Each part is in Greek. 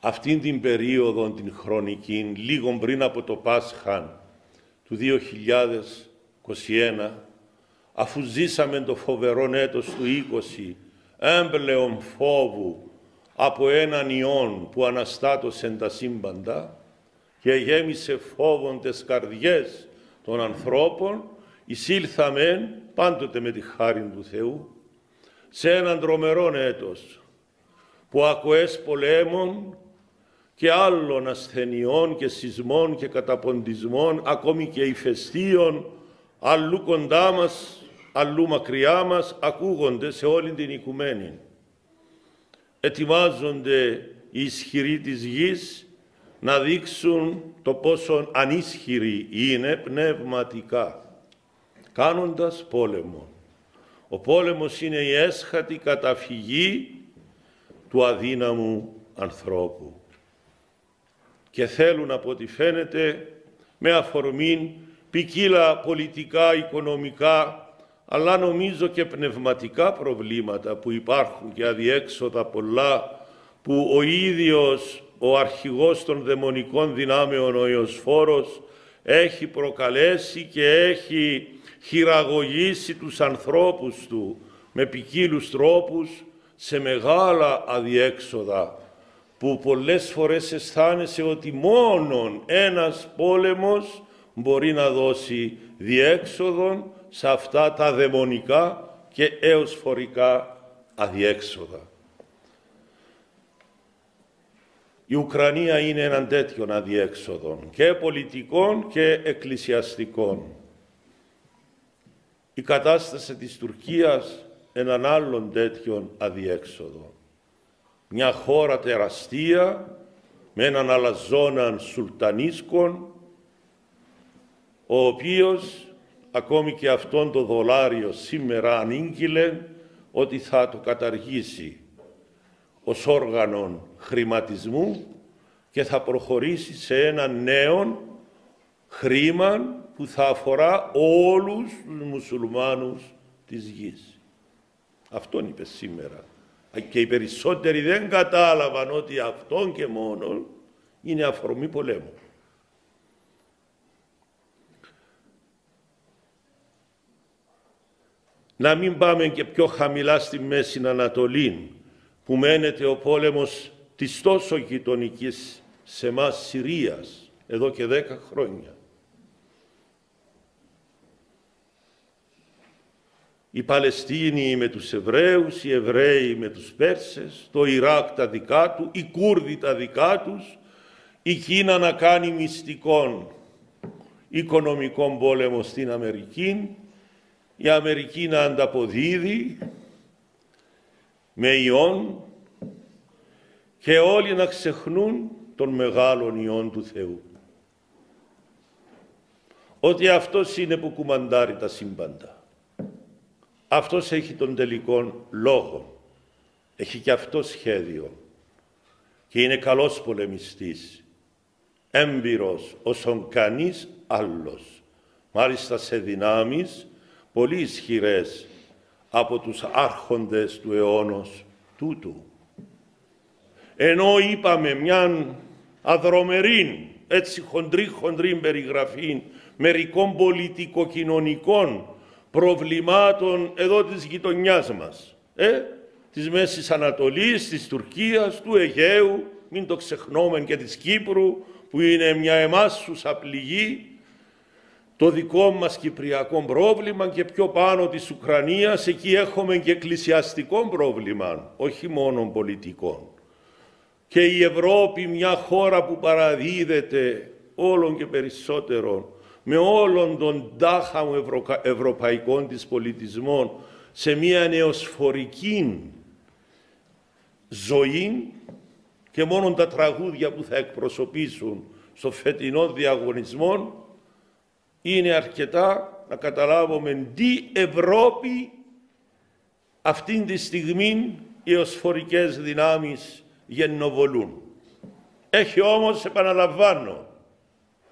αυτήν την περίοδο την χρονική, λίγο πριν από το Πάσχα του 2021, αφού ζήσαμε το φοβερό έτος του 20, έμπλεον φόβου από έναν ιόν που αναστάτωσε τα σύμπαντα και γέμισε φόβον τις καρδιές των ανθρώπων, εισήλθαμε πάντοτε με τη χάρη του Θεού σε έναν τρομερό έτος που ακοές πολέμων και άλλων ασθενειών και σεισμών και καταποντισμών, ακόμη και ηφαιστείων, αλλού κοντά μας, αλλού μακριά μας, ακούγονται σε όλη την οικουμένη. Ετοιμάζονται οι ισχυροί της γης να δείξουν το πόσο ανίσχυροι είναι πνευματικά, κάνοντας πόλεμο. Ο πόλεμος είναι η έσχατη καταφυγή του αδύναμου ανθρώπου και θέλουν από ό,τι φαίνεται με αφορμή ποικίλα πολιτικά, οικονομικά αλλά νομίζω και πνευματικά προβλήματα που υπάρχουν και αδιέξοδα πολλά που ο ίδιος ο αρχηγός των δαιμονικών δυνάμεων ο Ιωσφόρος έχει προκαλέσει και έχει χειραγωγήσει τους ανθρώπους του με ποικίλους τρόπους σε μεγάλα αδιέξοδα που πολλές φορές αισθάνεσαι ότι μόνον ένας πόλεμος μπορεί να δώσει διέξοδον σε αυτά τα δαιμονικά και έως φορικά αδιέξοδα. Η Ουκρανία είναι έναν τέτοιον αδιέξοδων και πολιτικών και εκκλησιαστικών. Η κατάσταση της Τουρκίας έναν άλλον τέτοιον αδιέξοδο. Μια χώρα τεραστία με έναν αλαζόναν σουλτανίσκον ο οποίος ακόμη και αυτόν το δολάριο σήμερα ανήγγειλε ότι θα το καταργήσει ως όργανο χρηματισμού και θα προχωρήσει σε ένα νέο χρήμα που θα αφορά όλους τους μουσουλμάνους της γης. Αυτόν είπε σήμερα. Και οι περισσότεροι δεν κατάλαβαν ότι αυτόν και μόνο είναι αφορμή πολέμου. Να μην πάμε και πιο χαμηλά στη Μέση Ανατολή, που μένεται ο πόλεμος της τόσο γειτονικής σε μας Συρίας, εδώ και δέκα χρόνια. Οι Παλαιστίνοι με τους Εβραίους, οι Εβραίοι με τους Πέρσες, το Ιράκ τα δικά του, οι Κούρδοι τα δικά τους, η Κίνα να κάνει μυστικών οικονομικών πόλεμο στην Αμερική, η Αμερική να ανταποδίδει με ιόν και όλοι να ξεχνούν τον μεγάλον ιόν του Θεού. Ότι αυτός είναι που κουμαντάρει τα σύμπαντα. Αυτός έχει τον τελικό λόγο. Έχει και αυτό σχέδιο. Και είναι καλός πολεμιστής. Έμπειρος όσον κανείς άλλος. Μάλιστα σε δυνάμεις πολύ ισχυρές από τους άρχοντες του αιώνος τούτου. Ενώ είπαμε μιαν αδρομερή, έτσι χοντρή χοντρή περιγραφή μερικών πολιτικοκοινωνικών προβλημάτων εδώ της γειτονιάς μας. Ε, της Μέσης Ανατολής, της Τουρκίας, του Αιγαίου, μην το ξεχνούμε και της Κύπρου, που είναι μια εμάσουσα πληγή το δικό μας κυπριακό πρόβλημα και πιο πάνω της Ουκρανίας, εκεί έχουμε και εκκλησιαστικό πρόβλημα, όχι μόνο πολιτικό. Και η Ευρώπη μια χώρα που παραδίδεται όλων και περισσότερο με όλων των τάχα ευρωπαϊκών της πολιτισμών σε μια νεοσφορική ζωή και μόνο τα τραγούδια που θα εκπροσωπήσουν στο φετινό διαγωνισμό είναι αρκετά να καταλάβουμε τι Ευρώπη αυτήν τη στιγμή οι οσφορικές δυνάμεις γεννοβολούν. Έχει όμως, επαναλαμβάνω,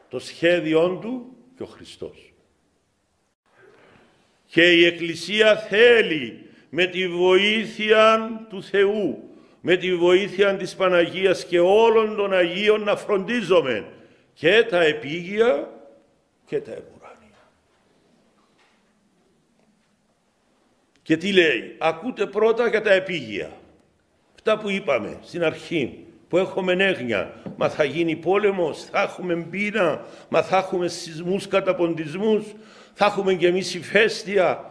το σχέδιό του και ο Χριστός. Και η Εκκλησία θέλει με τη βοήθεια του Θεού, με τη βοήθεια της Παναγίας και όλων των Αγίων να φροντίζομαι και τα επίγεια και τα επουράνια. Και τι λέει, ακούτε πρώτα για τα επίγεια. Αυτά που είπαμε στην αρχή, που έχουμε έγνοια, μα θα γίνει πόλεμος, θα έχουμε πείνα, μα θα έχουμε σεισμούς, καταποντισμούς, θα έχουμε και εμείς ηφαίστεια.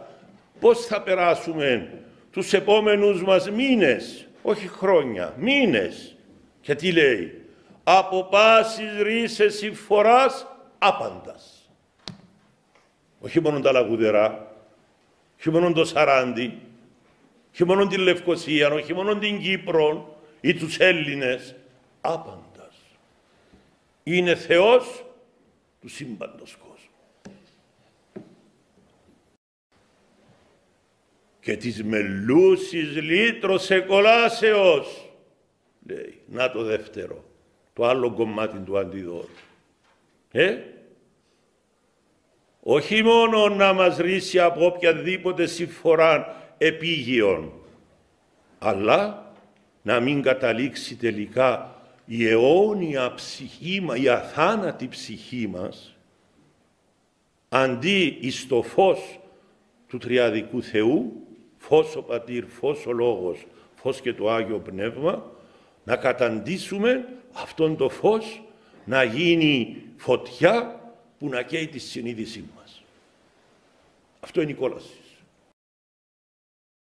Πώς θα περάσουμε τους επόμενους μας μήνες, όχι χρόνια, μήνες. Και τι λέει, από πάσης ρίσες φοράς άπαντας. Όχι μόνο τα λαγουδερά, όχι μόνο το Σαράντι, όχι μόνο την Λευκοσία, όχι μόνο την Κύπρο ή τους Έλληνες, άπαντας. Είναι Θεός του σύμπαντος κόσμου. Και της μελούσης λύτρωσες κολάσεως, λέει, να το δεύτερο το άλλο κομμάτι του αντιδόρου. Ε; Όχι μόνο να μας ρίσει από οποιαδήποτε συμφορά επίγειον, αλλά να μην καταλήξει τελικά η αιώνια ψυχή μας, η αθάνατη ψυχή μας, αντί εις το φως του Τριαδικού Θεού, φως ο Πατήρ, φως ο Λόγος, φως και το Άγιο Πνεύμα, να καταντήσουμε αυτόν το φως να γίνει φωτιά που να καίει τη συνείδησή μας. Αυτό είναι η κόλαση.